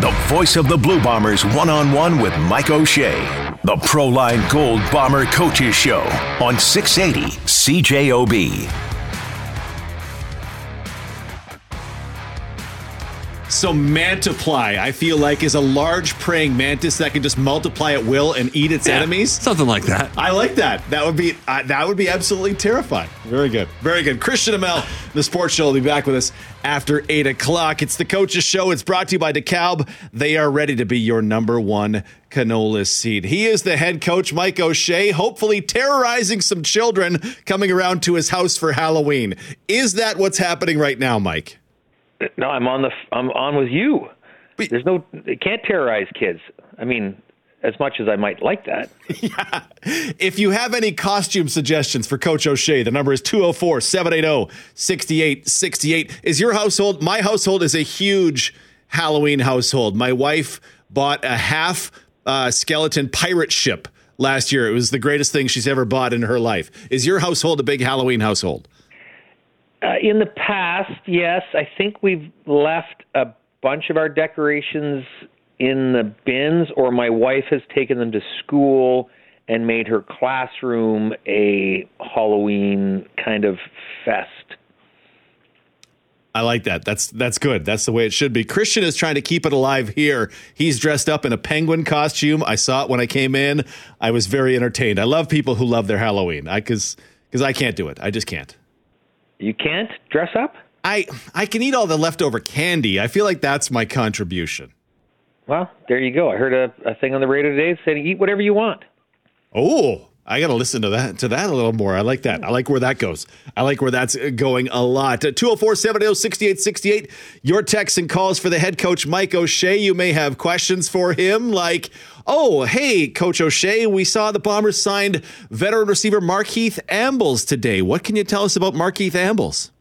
the voice of the Blue Bombers one on one with Mike O'Shea. The Proline Gold Bomber Coaches Show on 680 CJOB. So mantiply, I feel like, is a large praying mantis that can just multiply at will and eat its Yeah, enemies. Something like that. I like that. That would be uh, that would be absolutely terrifying. Very good, very good. Christian Amell, the sports show, will be back with us after eight o'clock. It's the coaches show. It's brought to you by DeKalb. They are ready to be your number one canola seed. He is the head coach, Mike O'Shea. Hopefully, terrorizing some children coming around to his house for Halloween. Is that what's happening right now, Mike? No, I'm on the. I'm on with you. But- There's no. it can't terrorize kids. I mean, as much as I might like that. If you have any costume suggestions for Coach O'Shea, the number is 204 780 6868. Is your household? My household is a huge Halloween household. My wife bought a half uh, skeleton pirate ship last year. It was the greatest thing she's ever bought in her life. Is your household a big Halloween household? Uh, in the past, yes, I think we've left a bunch of our decorations in the bins, or my wife has taken them to school and made her classroom a Halloween kind of fest. I like that. That's that's good. That's the way it should be. Christian is trying to keep it alive here. He's dressed up in a penguin costume. I saw it when I came in. I was very entertained. I love people who love their Halloween. I cuz cuz I can't do it. I just can't. You can't dress up? I I can eat all the leftover candy. I feel like that's my contribution. Well, there you go. I heard a, a thing on the radio today that said eat whatever you want. Oh, I got to listen to that to that a little more. I like that. I like where that goes. I like where that's going a lot. 204 780 6868. Your texts and calls for the head coach, Mike O'Shea. You may have questions for him like, oh, hey, Coach O'Shea, we saw the Bombers signed veteran receiver Markeith Ambles today. What can you tell us about Markeith Ambles?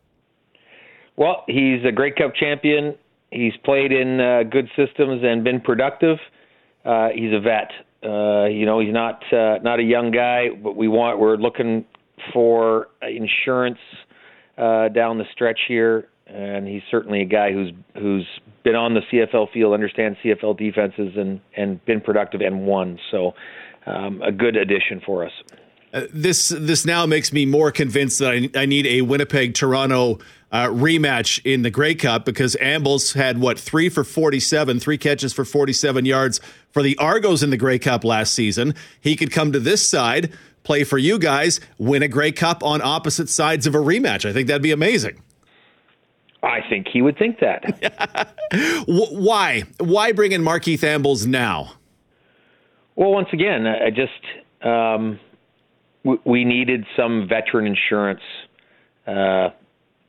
Well, he's a Grey Cup champion. He's played in uh, good systems and been productive. Uh, he's a vet. Uh, you know, he's not uh, not a young guy, but we want we're looking for insurance uh, down the stretch here, and he's certainly a guy who's who's been on the CFL field, understands CFL defenses, and and been productive and won. So, um, a good addition for us. Uh, this this now makes me more convinced that I, I need a Winnipeg Toronto uh, rematch in the Grey Cup because Ambles had what three for forty seven, three catches for forty seven yards for the Argos in the Grey Cup last season. He could come to this side, play for you guys, win a Grey Cup on opposite sides of a rematch. I think that'd be amazing. I think he would think that. Why why bring in Markeith Ambles now? Well, once again, I just um, we needed some veteran insurance uh,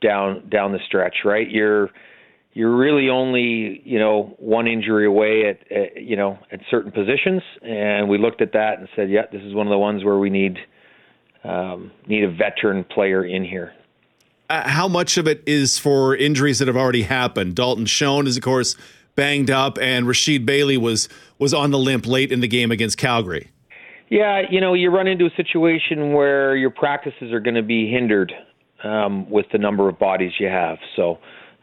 down down the stretch, right? You're you're really only you know one injury away at, at you know at certain positions, and we looked at that and said, yeah, this is one of the ones where we need um, need a veteran player in here. uh, how much of it is for injuries that have already happened? Dalton Schoen is, of course, banged up, and Rasheed Bailey was was on the limp late in the game against Calgary. Yeah, you know, you run into a situation where your practices are going to be hindered um, with the number of bodies you have. So,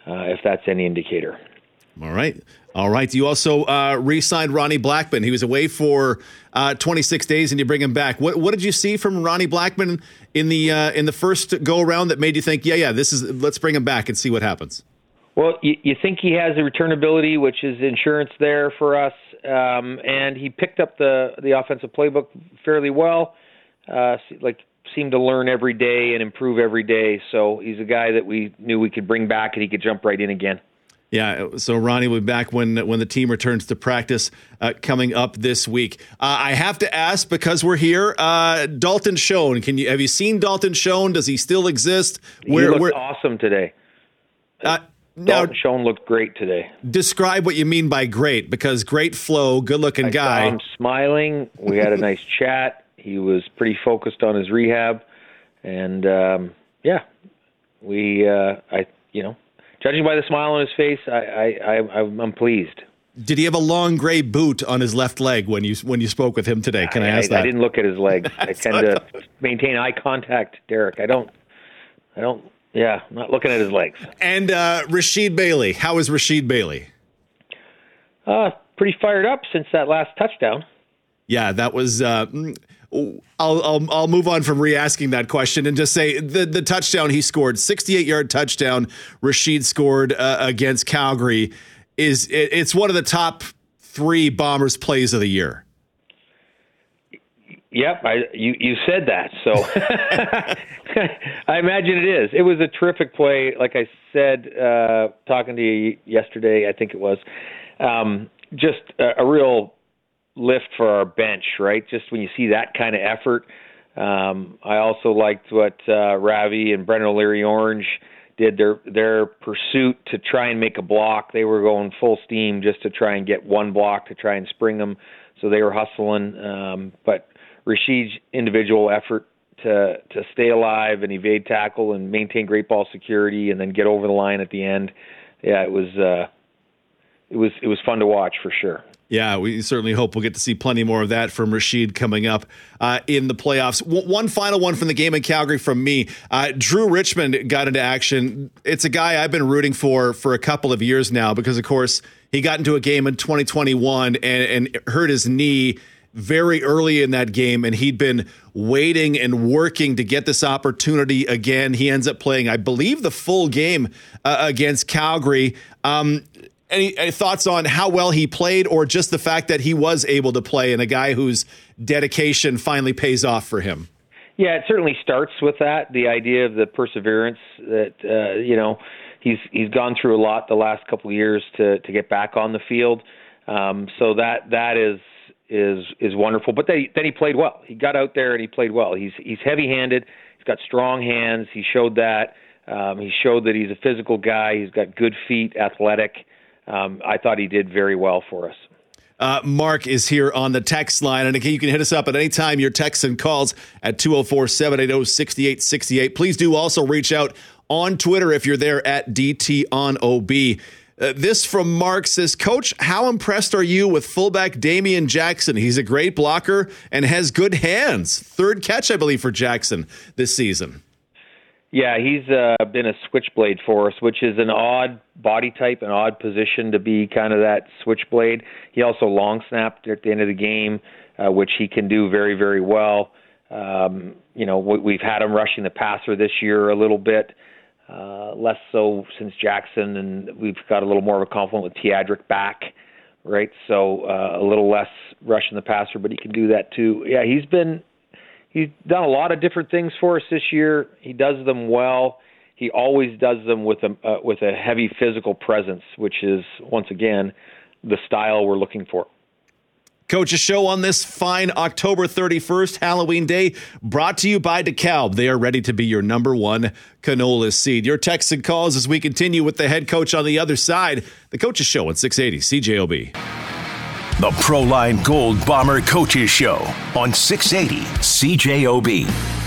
uh, if that's any indicator. All right. All right. You also uh, re signed Ronnie Blackman. He was away for uh, 26 days and you bring him back. What, what did you see from Ronnie Blackman in the uh, in the first go around that made you think, yeah, yeah, this is let's bring him back and see what happens? Well, you, you think he has a returnability, which is insurance there for us, um, and he picked up the the offensive playbook fairly well. Uh, like seemed to learn every day and improve every day. So he's a guy that we knew we could bring back, and he could jump right in again. Yeah, so Ronnie will be back when when the team returns to practice uh, coming up this week. Uh, I have to ask because we're here. Uh, Dalton Schoen, can you have you seen Dalton Schoen? Does he still exist? he looked where awesome today. Now Dalton Schoen looked great today. describe what you mean by great because great flow, good looking I guy. him smiling. We had a nice chat. He was pretty focused on his rehab, and um, yeah, we uh, I you know, judging by the smile on his face, I I, I I'm pleased. Did he have a long gray boot on his left leg when you when you spoke with him today? Can I, ask that? I didn't look at his legs. I tend to maintain eye contact, Derek. I don't. I don't. Yeah, not looking at his legs. and uh, Rasheed Bailey, how is Rasheed Bailey? Uh, pretty fired up since that last touchdown. Yeah, that was. Uh, I'll, I'll I'll move on from re-asking that question and just say the the touchdown he scored, 68 yard touchdown. Rasheed scored uh, against Calgary. Is it, it's one of the top three Bombers plays of the year. Yep, I you you said that, so I imagine it is. It was a terrific play. Like I said, uh, talking to you yesterday, I think it was, um, just a, a real lift for our bench, right? Just when you see that kind of effort. Um, I also liked what uh, Ravi and Brendan O'Leary Orange did their their pursuit to try and make a block. They were going full steam just to try and get one block to try and spring them. So they were hustling. Um, but Rasheed's individual effort to to stay alive and evade tackle and maintain great ball security and then get over the line at the end. Yeah, it was uh, it was it was fun to watch for sure. Yeah, we certainly hope we'll get to see plenty more of that from Rasheed coming up uh, in the playoffs. W- one final one from the game in Calgary from me. Uh, Drew Richmond got into action. It's a guy I've been rooting for for a couple of years now because, of course, he got into a game in 2021 and, and hurt his knee very early in that game, and he'd been waiting and working to get this opportunity again. He ends up playing, I believe, the full game uh, against Calgary. Um, any, any, thoughts on how well he played, or just the fact that he was able to play and a guy whose dedication finally pays off for him? Yeah, it certainly starts with that. The idea of the perseverance that uh, you know he's he's gone through a lot the last couple of years to to get back on the field. Um, so that that is is is wonderful. But then he, then he played well. He got out there and he played well. He's he's heavy handed. He's got strong hands. He showed that. Um, he showed that he's a physical guy. He's got good feet, athletic um, I thought he did very well for us. Uh, Mark is here on the text line. And again, you can hit us up at any time your texts and calls at 204 780 6868. Please do also reach out on Twitter if you're there at DT on OB. Uh, this from Mark says, Coach, how impressed are you with fullback Damian Jackson? He's a great blocker and has good hands. Third catch, I believe, for Jackson this season. Yeah, he's uh, been a switchblade for us, which is an odd body type, an odd position to be kind of that switchblade. He also long snapped at the end of the game, uh, which he can do very, very well. Um, you know, we've had him rushing the passer this year a little bit, uh, less so since Jackson, and we've got a little more of a compliment with Teadric back, right? So uh, a little less rush in the passer, but he can do that too. Yeah, he's been he's done a lot of different things for us this year. He does them well. He always does them with a uh, with a heavy physical presence, which is once again the style we're looking for. Coach's show on this fine October 31st, Halloween Day, brought to you by DeKalb. They are ready to be your number one canola seed. Your texts and calls as we continue with the head coach on the other side. The Coach's Show on 680 CJOB. The Proline Gold Bomber Coaches Show on 680 CJOB.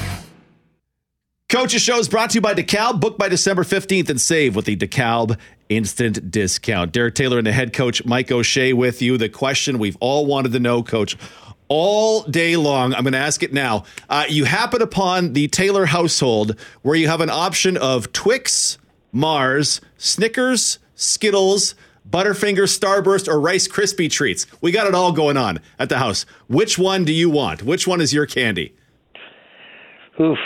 Coaches Show is brought to you by DeKalb. Book by December 15th and save with the DeKalb instant discount. Derek Taylor and the head coach Mike O'Shea with you. The question we've all wanted to know, coach, all day long. I'm going to ask it now. Uh, you happen upon the Taylor household where you have an option of Twix, Mars, Snickers, Skittles, Butterfinger, Starburst, or Rice Krispie treats. We got it all going on at the house. Which one do you want? Which one is your candy? Oof.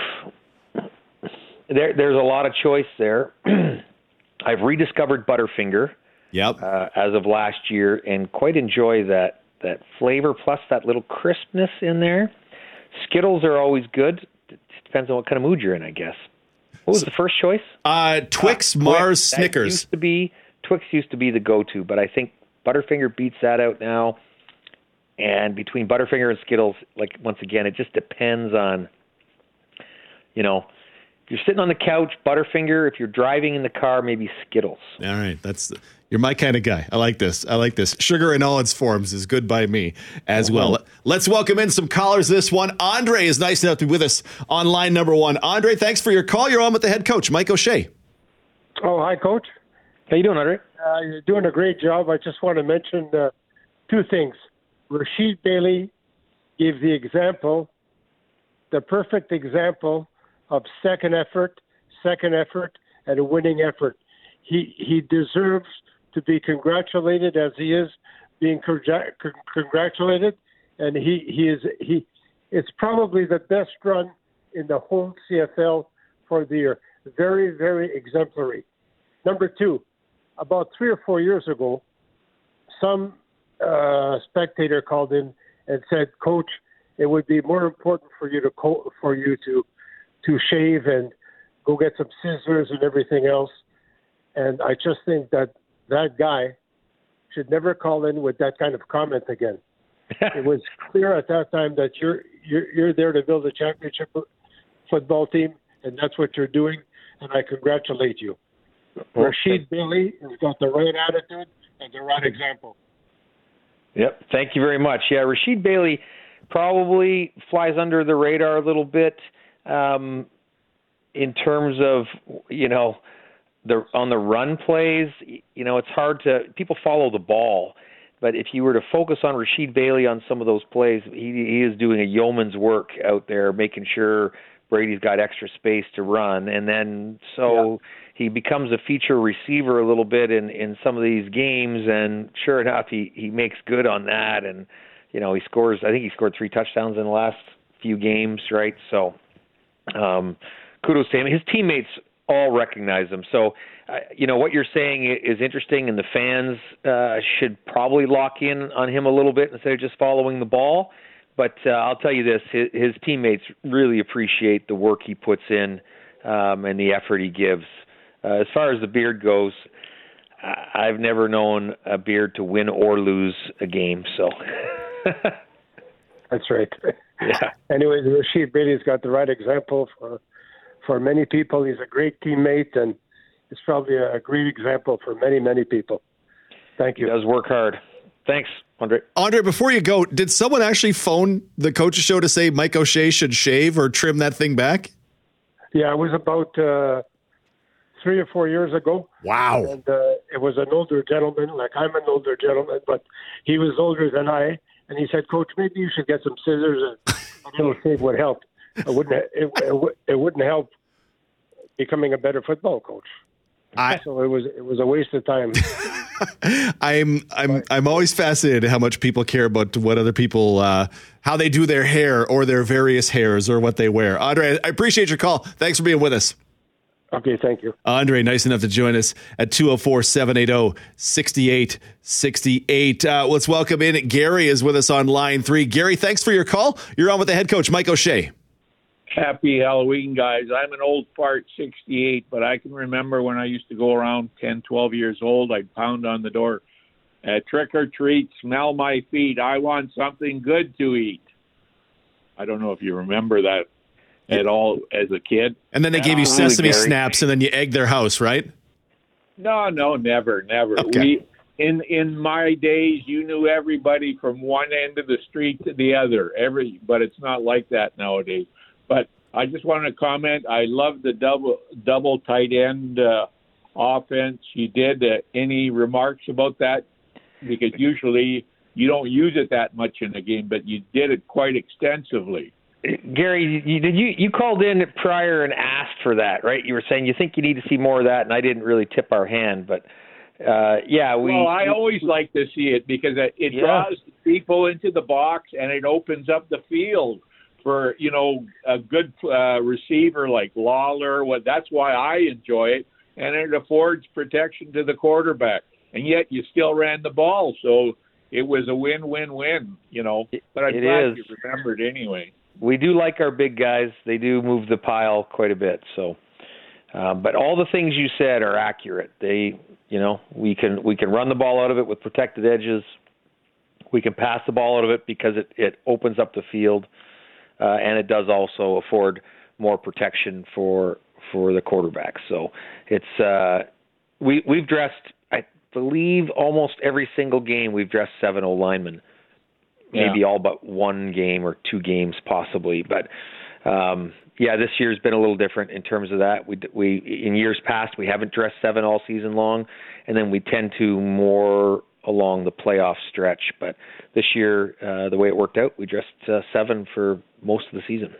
There, there's a lot of choice there. I've rediscovered Butterfinger. Yep. Uh, as of last year, and quite enjoy that that flavor plus that little crispness in there. Skittles are always good. It depends on what kind of mood you're in, I guess. What was so, the first choice? Uh, Twix, uh, Mars. Snickers. Used to be Twix used to be the go-to, but I think Butterfinger beats that out now. And between Butterfinger and Skittles, like once again, it just depends on, you know, you're sitting on the couch, Butterfinger. If you're driving in the car, maybe Skittles. All right, that's you're my kind of guy. I like this. I like this. Sugar in all its forms is good by me as well. Let's welcome in some callers. This one, Andre is nice enough to be with us on line number one. Andre, thanks for your call. You're on with the head coach, Mike O'Shea. Oh, hi, coach. How you doing, Andre? Uh, you're doing a great job. I just want to mention uh, two things. Rasheed Bailey gave the example, the perfect example of second effort, second effort, and a winning effort. He he deserves to be congratulated as he is being congratulated, and he he is he. It's probably the best run in the whole CFL for the year. Very very exemplary. Number two, about three or four years ago, some uh, spectator called in and said, "Coach, it would be more important for you to co- for you to to shave and go get some scissors and everything else." And I just think that that guy should never call in with that kind of comment again. it was clear at that time that you're, you're you're there to build a championship football team, and that's what you're doing. And I congratulate you. Rasheed Bailey has got the right attitude and the right example. Yep. Thank you very much. Yeah, Rasheed Bailey probably flies under the radar a little bit um, in terms of you know the on the run plays. You know, it's hard to people follow the ball. But if you were to focus on Rasheed Bailey on some of those plays, he, he is doing a yeoman's work out there, making sure Brady's got extra space to run, and then so yeah he becomes a feature receiver a little bit in in some of these games, and sure enough, he he makes good on that, and you know he scores. I think he scored three touchdowns in the last few games, right? So, um, kudos to him. His teammates all recognize him. So, uh, you know what you're saying is interesting, and the fans uh, should probably lock in on him a little bit instead of just following the ball. But uh, I'll tell you this: his, his teammates really appreciate the work he puts in um, and the effort he gives. Uh, as far as the beard goes, I've never known a beard to win or lose a game. So that's right. Yeah. Anyways, Rasheed Bailey's got the right example for for many people. He's a great teammate, and he's probably a great example for many many people. Thank you. He does work hard. Thanks, Andre. Andre, before you go, did someone actually phone the coaches show to say Mike O'Shea should shave or trim that thing back? Yeah, it was about. Uh, three or four years ago. Wow. And uh, it was an older gentleman, like I'm an older gentleman, but he was older than I. And he said, Coach, maybe you should get some scissors and a little shave would help. It wouldn't, it, it, it wouldn't help becoming a better football coach. I, so it was it was a waste of time. I'm I'm I'm always fascinated how much people care about what other people uh, how they do their hair or their various hairs or what they wear. Andre, I appreciate your call. Thanks for being with us. Okay, thank you. Andre, nice enough to join us at 204 780 6868. Uh, let's welcome in Gary is with us on line three. Gary, thanks for your call. You're on with the head coach, Mike O'Shea. Happy Halloween, guys. I'm an old fart, 68, but I can remember when I used to go around 10, 12 years old, I'd pound on the door. Uh, trick or treat, smell my feet. I want something good to eat. I don't know if you remember that at all as a kid. And then they gave you sesame snaps, and then you egged their house, right? No, no, never, never. Okay. We in in my days, you knew everybody from one end of the street to the other. Every, but it's not like that nowadays. But I just want to comment. I love the double double tight end uh, offense. You did. Uh, any remarks about that? Because usually you don't use it that much in a game, but you did it quite extensively. Gary, you, did you you called in prior and asked for that, right? You were saying you think you need to see more of that, and I didn't really tip our hand, but uh, yeah, we. Well, I always like to see it because it, it yeah. draws people into the box and it opens up the field for you know a good uh, receiver like Lawler. What that's why I enjoy it, and it affords protection to the quarterback. And yet you still ran the ball, so it was a win-win-win. You know, but I'm it glad is. you remembered anyway we do like our big guys. They do move the pile quite a bit. So, uh, but all the things you said are accurate. They, you know, we can we can run the ball out of it with protected edges. We can pass the ball out of it because it it opens up the field, uh, and it does also afford more protection for for the quarterback. So it's uh, we we've dressed I believe almost every single game we've dressed seven O linemen maybe yeah. all but one game or two games possibly. But um, yeah, this year's been a little different in terms of that. We we in years past we haven't dressed seven all season long, and then we tend to more along the playoff stretch. But this year, uh, the way it worked out, we dressed uh, seven for most of the season.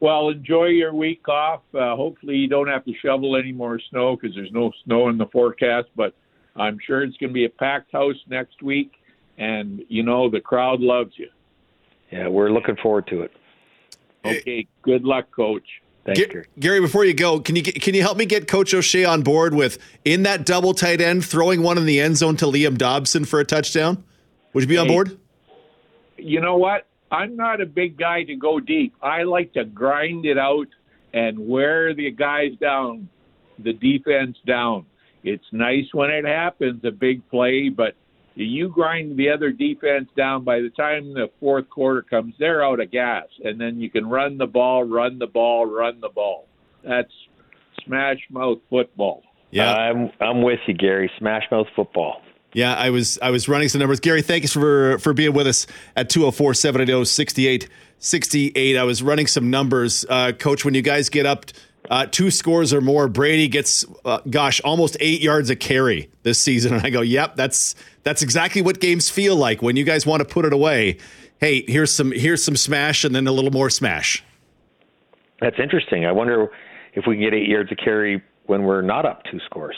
Well, enjoy your week off. Uh, hopefully, you don't have to shovel any more snow because there's no snow in the forecast. But I'm sure it's going to be a packed house next week, and you know the crowd loves you. Yeah, we're looking forward to it. Okay, good luck, Coach. Thanks, Ga- Gary. Gary, before you go, can you can you help me get Coach O'Shea on board with in that double tight end throwing one in the end zone to Liam Dobson for a touchdown? Would you be on board? You know what? I'm not a big guy to go deep. I like to grind it out and wear the guys down, the defense down. It's nice when it happens, a big play, but you grind the other defense down by the time the fourth quarter comes, they're out of gas. And then you can run the ball, run the ball, run the ball. That's smash mouth football. Yeah, I'm I'm with you, Gary. Smash mouth football. yeah. I was I was running some numbers. Gary, thank you for for being with us at 204-780-6868. I was running some numbers, uh, Coach. When you guys get up uh, two scores or more, Brady gets uh, gosh almost eight yards a carry this season, and I go, yep, that's that's exactly what games feel like when you guys want to put it away. Hey, here's some here's some smash, and then a little more smash. That's interesting. I wonder if we can get eight yards of carry when we're not up two scores.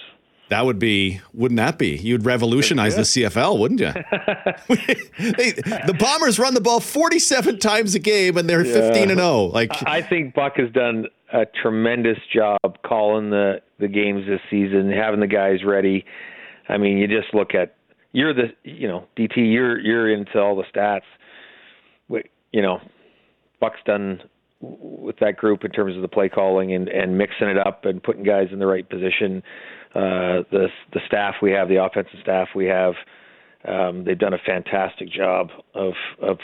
That would be, wouldn't that be? You'd revolutionize the CFL, wouldn't you? They- the Bombers run the ball 47 times a game and they're 15 and 0. Like, I think Buck has done a tremendous job calling the the games this season, having the guys ready. I mean, you just look at you're the you know DT, you're you're into all the stats. You know, Buck's done with that group in terms of the play calling and and mixing it up and putting guys in the right position. Uh, the the staff we have, the offensive staff we have, um, they've done a fantastic job of of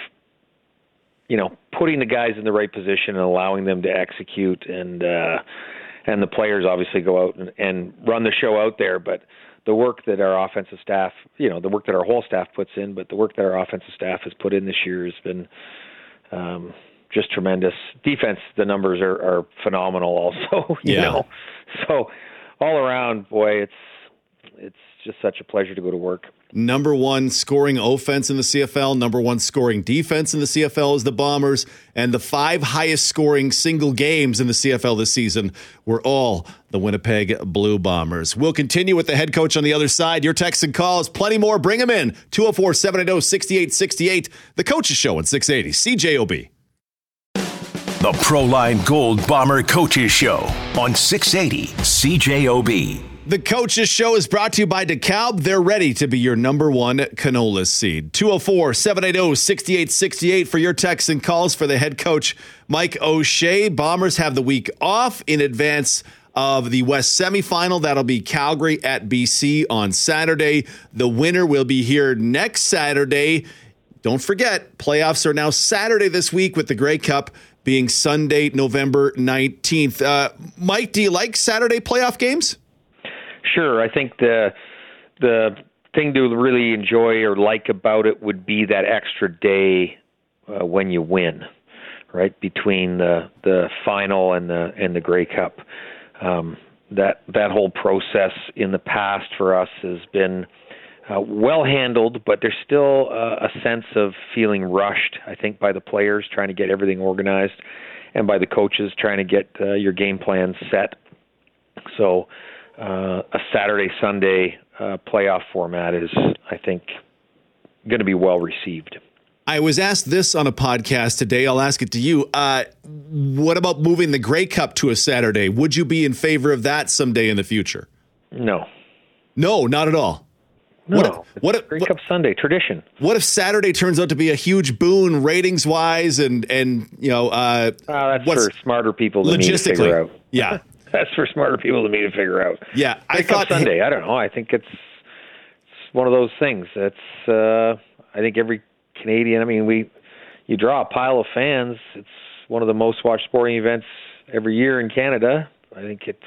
you know, putting the guys in the right position and allowing them to execute and uh and the players obviously go out and, and run the show out there, but the work that our offensive staff, you know, the work that our whole staff puts in, but the work that our offensive staff has put in this year has been um just tremendous. Defense, the numbers are, are phenomenal also, you Yeah. know. So all around, boy, it's it's just such a pleasure to go to work. number one scoring offense in the CFL, number one scoring defense in the CFL is the Bombers, and the five highest scoring single games in the CFL this season were all the Winnipeg Blue Bombers. We'll continue with the head coach on the other side. Your texts and calls, plenty more. Bring them in 204 780 6868. The Coaches Show on 680 CJOB. The Proline Gold Bomber Coaches Show on 680 CJOB. The Coaches Show is brought to you by DeKalb. They're ready to be your number one canola seed. 204 780 6868 for your texts and calls for the head coach, Mike O'Shea. Bombers have the week off in advance of the West semifinal. That'll be Calgary at BC on Saturday. The winner will be here next Saturday. Don't forget, playoffs are now Saturday this week with the Grey Cup being Sunday, November 19th. Uh, Mike, do you like Saturday playoff games? Sure, I think the the thing to really enjoy or like about it would be that extra day uh, when you win, right between the the final and the and the Grey Cup. Um, that that whole process in the past for us has been uh, well handled, but there's still uh, a sense of feeling rushed. I think by the players trying to get everything organized, and by the coaches trying to get uh, your game plan set. So uh, a Saturday Sunday uh, playoff format is, I think, going to be well received. I was asked this on a podcast today. I'll ask it to you. Uh, what about moving the Grey Cup to a Saturday? Would you be in favor of that someday in the future? No, No, not at all. no. What if- what if- Grey what- Cup Sunday tradition? What if Saturday turns out to be a huge boon ratings wise and and you know uh, Uh, that's what's for smarter people than me to figure logistically? out. Yeah, That's for smarter people than me to figure out. yeah. I Grey thought Sunday. I don't know. I think it's it's one of those things. It's uh, I think every Canadian. I mean, we you draw a pile of fans. It's one of the most watched sporting events every year in Canada. I think it's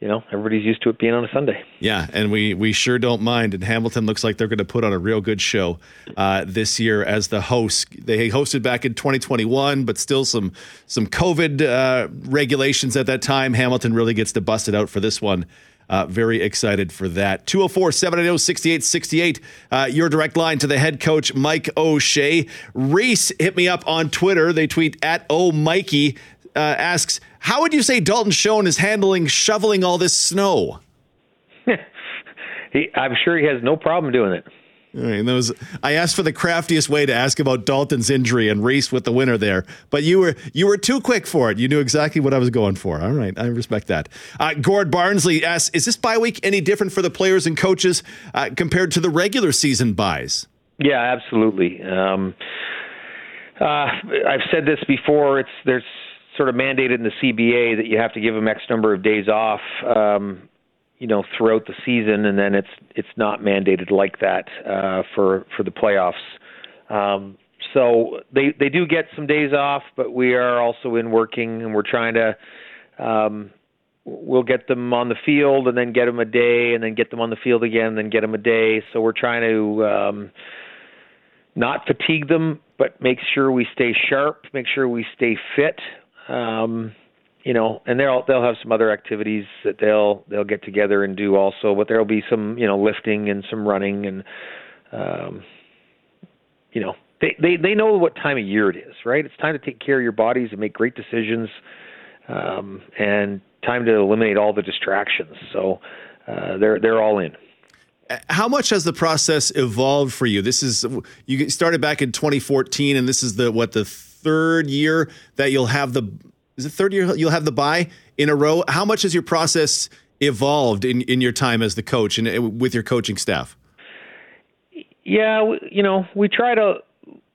you know everybody's used to it being on a Sunday. Yeah, and we we sure don't mind. And Hamilton looks like they're going to put on a real good show uh, this year as the host. They hosted back in 2021, but still some some COVID uh, regulations at that time. Hamilton really gets to bust it out for this one. Uh, very excited for that. 204 780 6868. Uh, Your direct line to the head coach, Mike O'Shea. Reese hit me up on Twitter. They tweet at O Mikey. Uh, asks, How would you say Dalton Schoen is handling shoveling all this snow? he, I'm sure he has no problem doing it. All right, I asked for the craftiest way to ask about Dalton's injury and Reese with the winner there, but you were you were too quick for it. You knew exactly what I was going for. All right, I respect that. Uh, Gord Barnsley asks, "Is this bye week any different for the players and coaches uh, compared to the regular season byes?" Yeah, absolutely. Um, uh, I've said this before. It's there's sort of mandated in the CBA that you have to give them X number of days off. Um, you know throughout the season, and then it's it's not mandated like that uh, for for the playoffs. Um, so they they do get some days off, but we are also in working, and we're trying to. Um, we'll get them on the field, and then get them a day, and then get them on the field again, and then get them a day. So we're trying to um, not fatigue them, but make sure we stay sharp, make sure we stay fit. Um, you know, and they'll they'll have some other activities that they'll they'll get together and do also, but there'll be some you know lifting and some running and um, you know they they they know what time of year it is, right? It's time to take care of your bodies and make great decisions, um, and time to eliminate all the distractions. So uh, they're they're all in. How much has the process evolved for you? This is you started back in 2014, and this is the what the third year that you'll have the is it third year you'll have the bye in a row? How much has your process evolved in, in your time as the coach and uh, with your coaching staff? Yeah, you know, we try to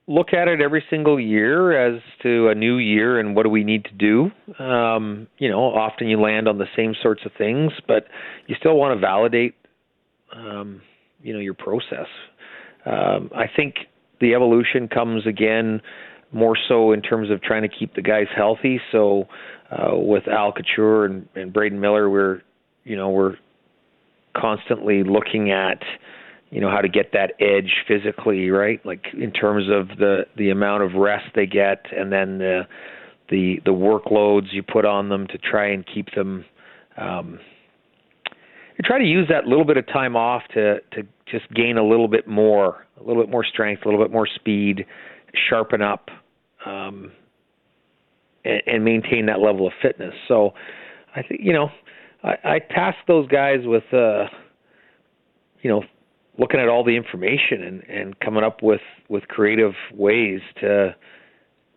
look at it every single year as to a new year and what do we need to do. Um, you know, often you land on the same sorts of things, but you still want to validate, um, you know, your process. Um, I think the evolution comes again more so in terms of trying to keep the guys healthy. So uh, with Al Couture and, and Braden Miller, we're you know we're constantly looking at you know how to get that edge physically, right? Like in terms of the the amount of rest they get, and then the the the workloads you put on them to try and keep them. Um, try to use that little bit of time off to to just gain a little bit more, a little bit more strength, a little bit more speed, sharpen up um, and, and maintain that level of fitness. So I think you know I, I task those guys with uh, you know looking at all the information and, and coming up with, with creative ways to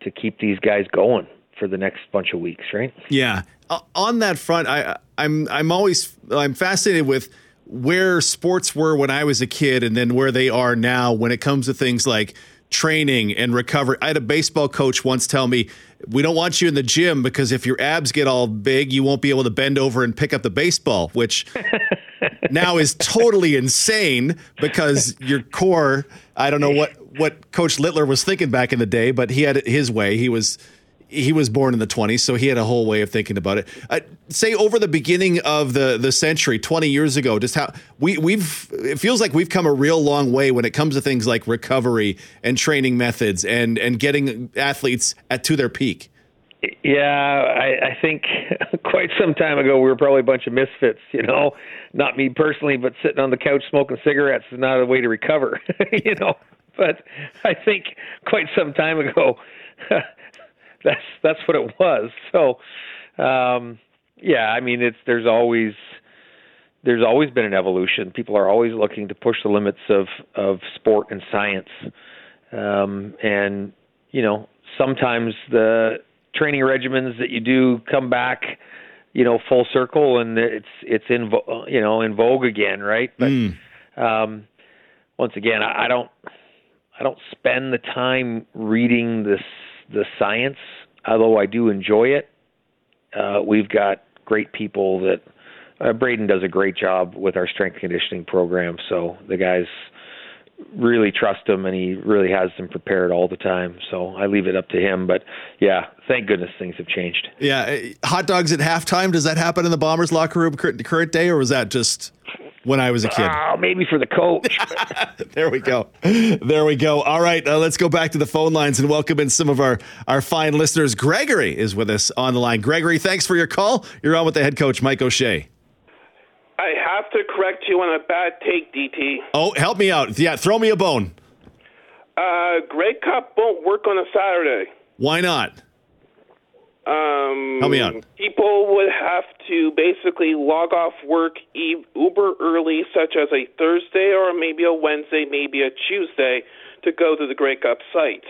to keep these guys going for the next bunch of weeks, right? Yeah. Uh, on that front, I I'm I'm always I'm fascinated with where sports were when I was a kid and then where they are now when it comes to things like training and recovery. I had a baseball coach once tell me, "We don't want you in the gym because if your abs get all big, you won't be able to bend over and pick up the baseball," which now is totally insane because your core, I don't know what what coach Littler was thinking back in the day, but he had it his way. He was he was born in the 20s, so he had a whole way of thinking about it. Uh, say over the beginning of the the century, 20 years ago, just how we we've it feels like we've come a real long way when it comes to things like recovery and training methods and and getting athletes at to their peak. Yeah, I, I think quite some time ago we were probably a bunch of misfits. You know, not me personally, but sitting on the couch smoking cigarettes is not a way to recover. you know, but I think quite some time ago that's that's what it was. So, um, yeah, I mean, it's there's always there's always been an evolution. People are always looking to push the limits of of sport and science, um, and you know sometimes the training regimens that you do come back, you know, full circle, and it's it's in you know in vogue again, right? But mm. um, once again, I, I don't I don't spend the time reading this the science, although I do enjoy it. Uh, we've got great people that uh, Braden does a great job with our strength conditioning program. So the guys really trust him, and he really has them prepared all the time. So I leave it up to him. But yeah, thank goodness things have changed. Yeah, uh, hot dogs at halftime. Does that happen in the Bombers locker room current day, or was that just when I was a kid. Oh, maybe for the coach. there we go. There we go. All right, uh, let's go back to the phone lines and welcome in some of our, our fine listeners. Gregory is with us on the line. Gregory, thanks for your call. You're on with the head coach, Mike O'Shea. I have to correct you on a bad take, DT. Oh, help me out. Yeah, throw me a bone. Uh, Grey Cup won't work on a Saturday. Why not? Um, Help me out. People would have to basically log off work e- uber early, such as a Thursday or maybe a Wednesday, maybe a Tuesday, to go to the Grey Cup site.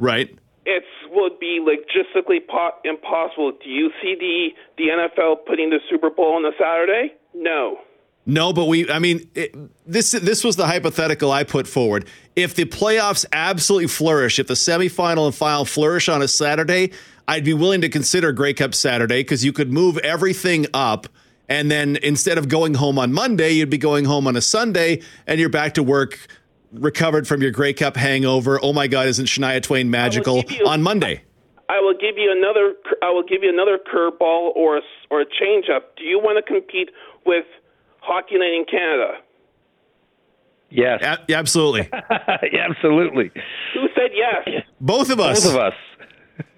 Right. It would be logistically po- impossible. Do you see the the NFL putting the Super Bowl on a Saturday? No. No, but we. I mean, it, this this was the hypothetical I put forward. If the playoffs absolutely flourish, if the semifinal and final flourish on a Saturday, I'd be willing to consider Grey Cup Saturday because you could move everything up, and then instead of going home on Monday, you'd be going home on a Sunday, and you're back to work, recovered from your Grey Cup hangover. Oh my God, isn't Shania Twain magical you- on Monday? I will give you another. I will give you another curveball or a, s- or a changeup. Do you want to compete with Hockey Night in Canada? Yes, A- absolutely, absolutely. Who said yes? both of us. Both of us.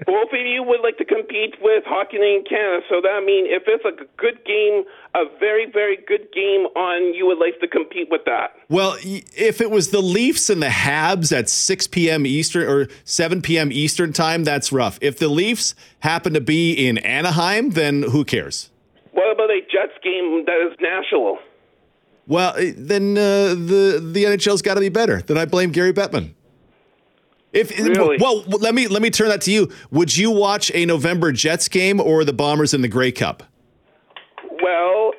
Both of you would like to compete with Hockey Night in Canada. So that means if it's a good game, a very very good game on, you would like to compete with that. Well, if it was the Leafs and the Habs at 6 p.m. Eastern or 7 p.m. Eastern time, that's rough. If the Leafs happen to be in Anaheim, then who cares? What about a Jets game that is national? Well, eh, then uh, the the NHL's got to be better. Then I blame Gary Bettman. If Really? well, let me let me turn that to you. Would you watch a November Jets game or the Bombers in the Grey Cup? Well,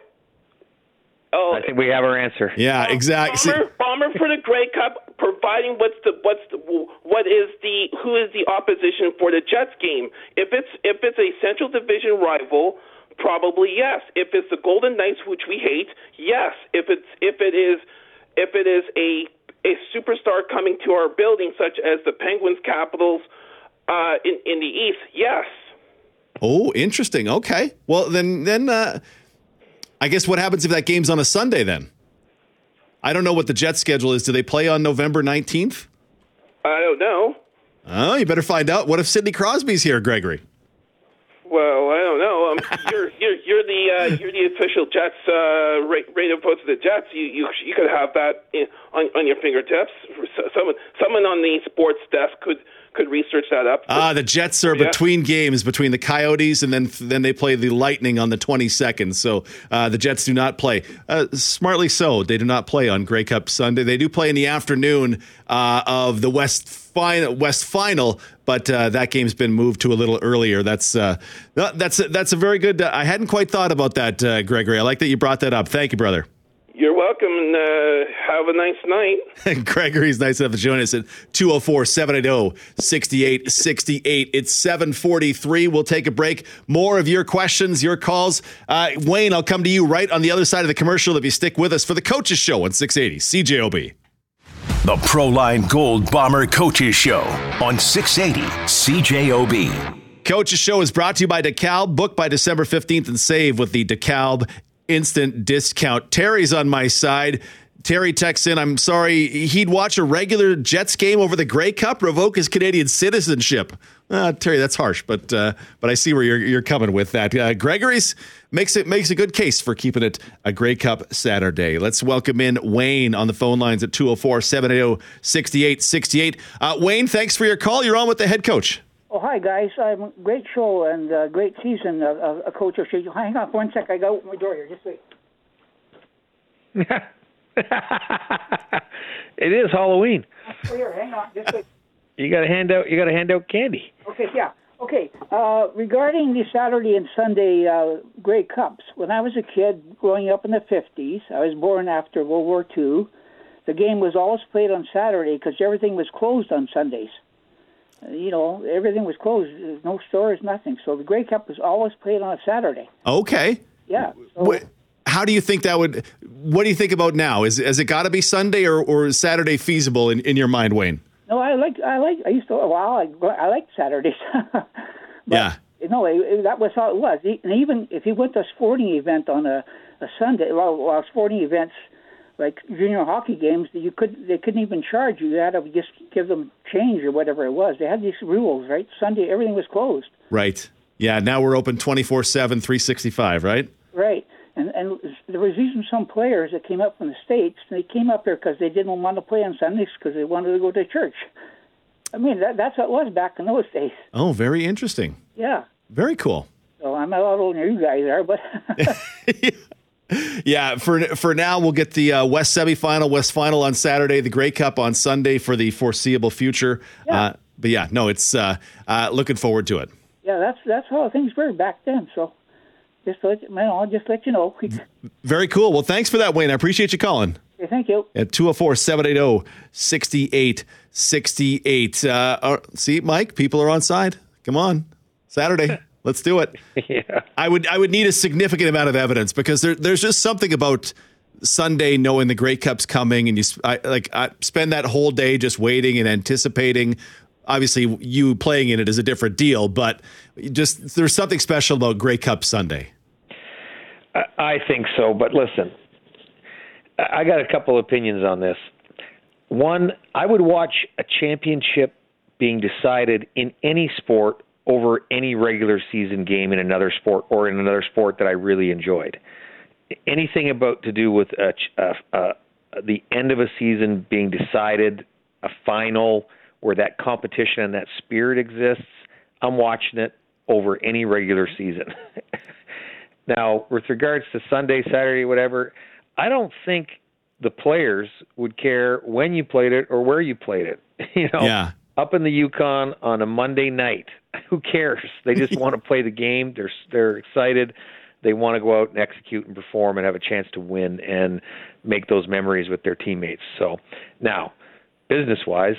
oh, I think we have our answer. Yeah, exactly. Bomber, bomber for the Grey Cup, providing what's the what's the what is the who is the opposition for the Jets game? If it's if it's a Central Division rival, probably yes. If it's the Golden Knights, which we hate, yes. If it's if it is if it is a a superstar coming to our building, such as the Penguins, Capitals, uh, in in the East, yes. Oh, interesting. Okay. Well, then then uh, I guess what happens if that game's on a Sunday then? I don't know what the Jets schedule is. Do they play on November 19th? I don't know. Oh, you better find out. What if Sidney Crosby's here, Gregory? Well, I don't know. Um, you're you're the uh, you're the official Jets uh, radio votes of the Jets. You you you could have that in, on on your fingertips. Someone someone on the sports desk could could research that up. Ah, the Jets are Yeah. between games between the Coyotes and then then they play the Lightning on the 22nd. So uh, the Jets do not play. Uh, smartly so. They do not play on Grey Cup Sunday. They do play in the afternoon uh, of the West final, West final, but uh, that game's been moved to a little earlier. That's uh, that's that's a very good. I hadn't quite thought about that, uh, Gregory. I like that you brought that up. Thank you, brother. You're welcome, and uh, have a nice night. Gregory's nice enough to join us at 204 780 6868. It's 743. We'll take a break. More of your questions, your calls. Uh, Wayne, I'll come to you right on the other side of the commercial if you stick with us for the Coaches Show on 680 CJOB. The Proline Gold Bomber Coaches Show on 680 CJOB. Coach's Show is brought to you by DeKalb. Book by December 15th and save with the DeKalb instant discount. Terry's on my side. Terry texts in, I'm sorry, he'd watch a regular Jets game over the Grey Cup, revoke his Canadian citizenship. Uh, Terry, that's harsh, but uh, but I see where you're you're coming with that. Uh, Gregory's makes it makes a good case for keeping it a Grey Cup Saturday. Let's welcome in Wayne on the phone lines at 204 780 6868. Uh, Wayne, thanks for your call. You're on with the head coach. Oh, hi, guys. Um, great show and uh, great season of, of, of Coach O'Shea. Hang on for one sec. I got to open my door here. Just wait. it is Halloween. Here, hang on. Just wait. You got to hand out. You got to hand out candy. Okay, yeah. Okay. Uh, regarding the Saturday and Sunday uh, Grey Cups, when I was a kid growing up in the 50s, I was born after World War II, the game was always played on Saturday because everything was closed on Sundays. Uh, You know, everything was closed. No stores, nothing. So the Grey Cup was always played on a Saturday. Okay. Yeah. So, how do you think that would? What do you think about now? Is has it got to be Sunday or, or is Saturday feasible in, in your mind, Wayne? No, I like I like I used to wow I I like Saturdays. but, Yeah. No, it, it, that was how it was. And even if you went to a sporting event on a, a Sunday, well, well, sporting events like junior hockey games, you could they couldn't even charge you. You had to just give them change or whatever it was. They had these rules, right? Sunday everything was closed, Right. Yeah. Now we're open 24 7, 365, right? right? And and there was even some players that came up from the states. And they came up here because they didn't want to play on Sundays because they wanted to go to church. I mean, that, that's what it was back in those days. Oh, very interesting. Yeah. Very cool. So I'm a lot older than you guys are, but Yeah, for for now, we'll get the uh, West semifinal, West final on Saturday, the Grey Cup on Sunday for the foreseeable future. Yeah. Uh, but yeah, no, it's uh, uh, looking forward to it. yeah, that's that's how things were back then. So just let you, know, I'll just let you know. Very cool. Well, thanks for that, Wayne. I appreciate you calling. Okay, thank you. At 204 780 6868. Uh, See, Mike, people are on side. Come on. Saturday. Let's do it. yeah. I would I would need a significant amount of evidence because there, there's just something about Sunday knowing the Grey Cup's coming and you I, like I spend that whole day just waiting and anticipating. Obviously, you playing in it is a different deal, but just there's something special about Great Cup Sunday. I think so, but listen, I got a couple opinions on this. One, I would watch a championship being decided in any sport over any regular season game in another sport or in another sport that I really enjoyed. Anything about to do with a, a, a, the end of a season being decided, a final where that competition and that spirit exists, I'm watching it over any regular season. Now, with regards to Sunday, Saturday, whatever, I don't think the players would care when you played it or where you played it. You know, Yeah. up in the Yukon on a Monday night, who cares? They just want to play the game. They're they're excited. They want to go out and execute and perform and have a chance to win and make those memories with their teammates. So now, business wise,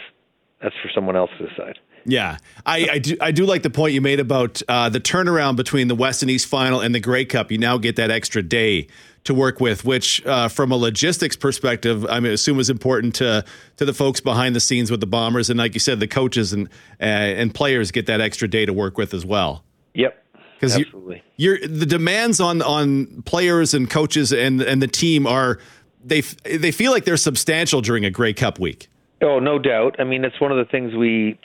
that's for someone else to decide. Yeah, I, I do. I do like the point you made about uh, the turnaround between the West and East final and the Grey Cup. You now get that extra day to work with, which, uh, from a logistics perspective, I mean, assume is important to to the folks behind the scenes with the Bombers, and like you said, the coaches and uh, and players get that extra day to work with as well. Yep. Because Absolutely. you're the demands on on players and coaches and and the team are they f- they feel like they're substantial during a Grey Cup week. Oh, no doubt. I mean, it's one of the things we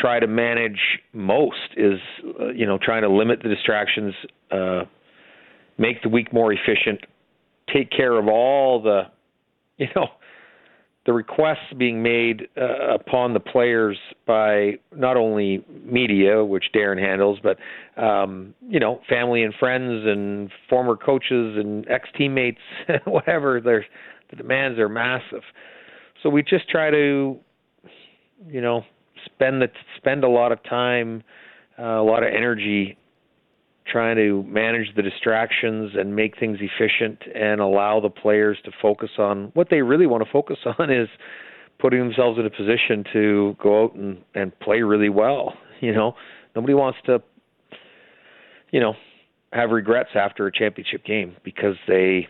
try to manage most is, uh, you know, trying to limit the distractions, uh, make the week more efficient, take care of all the, you know, the requests being made uh, upon the players by not only media, which Darren handles, but um, you know, family and friends and former coaches and ex teammates, whatever. The demands are massive. So we just try to, you know, spend the spend a lot of time, uh, a lot of energy trying to manage the distractions and make things efficient and allow the players to focus on what they really want to focus on is putting themselves in a position to go out and, and play really well. You know, nobody wants to, you know, have regrets after a championship game because they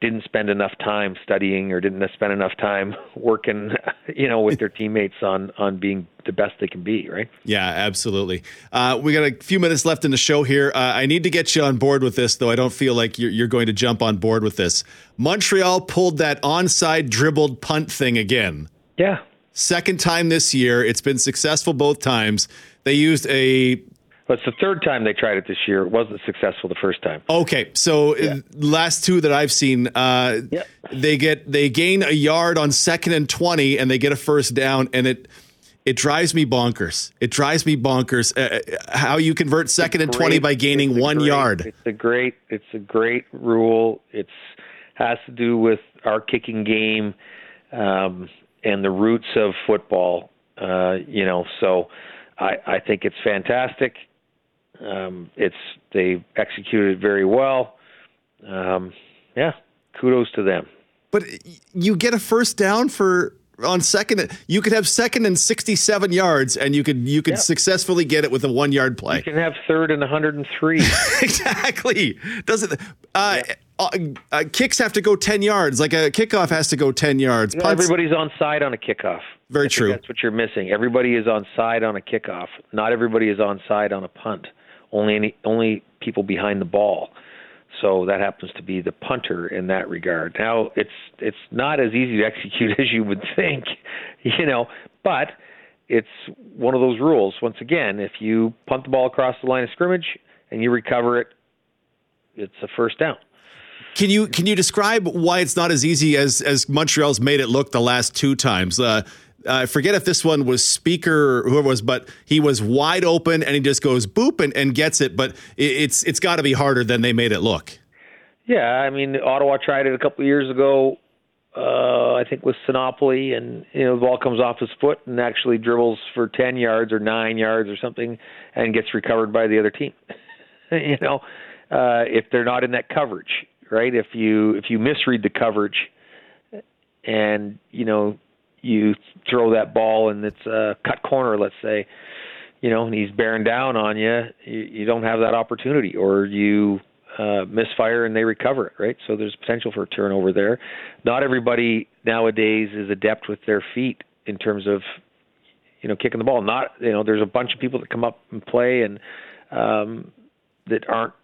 didn't spend enough time studying or didn't spend enough time working, you know, with their teammates on on being the best they can be, right? Yeah, absolutely. Uh, we got a few minutes left in the show here. Uh, I need to get you on board with this, though. I don't feel like you're, you're going to jump on board with this. Montreal pulled that onside dribbled punt thing again. Yeah. Second time this year. It's been successful both times. They used a But it's the third time they tried it this year. It wasn't successful the first time. Okay, so uh, last two that I've seen, uh, Yep. they get they gain a yard on second and twenty, and they get a first down, and it it drives me bonkers. It drives me bonkers uh, uh, how you convert second and twenty by gaining one great- yard. It's a great it's a great rule. It's has to do with our kicking game um, and the roots of football. Uh, you know, so I, I think it's fantastic. Um, it's they executed very well. Um, yeah, kudos to them. But you get a first down for on second. You could have second and sixty-seven yards, and you could you could Yep. successfully get it with a one-yard play. You can have third and 103. exactly. Does it? Uh, uh, uh, kicks have to go ten yards. Like a kickoff has to go ten yards. No, Punts- everybody's on side on a kickoff. Very I true. That's what you're missing. Everybody is on side on a kickoff. Not everybody is on side on a punt. Only any, only people behind the ball. So that happens to be the punter in that regard. Now it's it's not as easy to execute as you would think, you know, but it's one of those rules. Once again, if you punt the ball across the line of scrimmage and you recover it, it's a first down. Can you can you describe why it's not as easy as as Montreal's made it look the last two times? Uh, I forget if this one was speaker or whoever was, but he was wide open and he just goes boop and, and gets it. But it, it's it's got to be harder than they made it look. Yeah, I mean Ottawa tried it a couple of years ago. Uh, I think with Sinopoli, and you know the ball comes off his foot and actually dribbles for ten yards or nine yards or something, and gets recovered by the other team. you know, uh, if they're not in that coverage, right? If you if you misread the coverage, and you know you throw that ball and it's a cut corner, let's say, you know, and he's bearing down on you, you, you don't have that opportunity, or you uh, misfire and they recover it, right? So there's potential for a turnover there. Not everybody nowadays is adept with their feet in terms of, you know, kicking the ball. Not, you know, there's a bunch of people that come up and play and um, that aren't,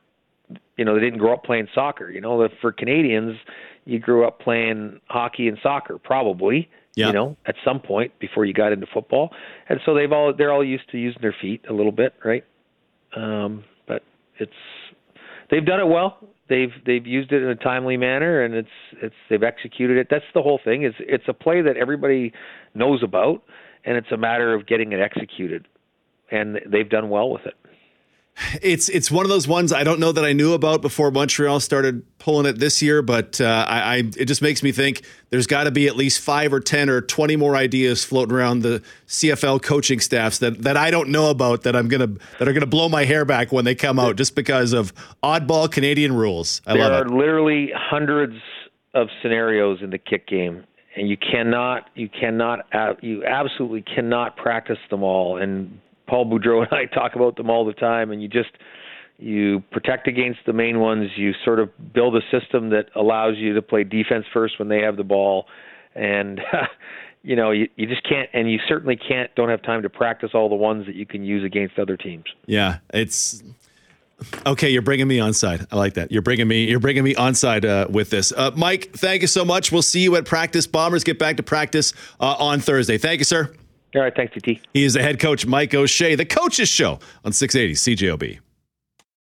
you know, they didn't grow up playing soccer. You know, for Canadians, you grew up playing hockey and soccer, probably yeah. you know, at some point before you got into football. And so they've all they're all used to using their feet a little bit, right? Um, but it's they've done it well. They've they've used it in a timely manner, and it's it's they've executed it. That's the whole thing. Is it's a play that everybody knows about, and it's a matter of getting it executed, and they've done well with it it's it's one of those ones I don't know that I knew about before Montreal started pulling it this year, but uh, I, I, it just makes me think there's got to be at least five or ten or twenty more ideas floating around the CFL coaching staffs that, that I don't know about that I'm gonna that are gonna blow my hair back when they come out just because of oddball Canadian rules. I there are it. literally hundreds of scenarios in the kick game, and you cannot you cannot you absolutely cannot practice them all and Paul Boudreau and I talk about them all the time, and you just you protect against the main ones. You sort of build a system that allows you to play defense first when they have the ball, and you know you, you just can't, and you certainly can't. Don't have time to practice all the ones that you can use against other teams. Yeah, it's Okay, you're bringing me on side. I like that. You're bringing me. You're bringing me on side uh, with this, uh, Mike. Thank you so much. We'll see you at practice. Bombers get back to practice uh, on Thursday. Thank you, sir. All right, thanks, TT. He is the head coach, Mike O'Shea, the coaches show on 680 CJOB.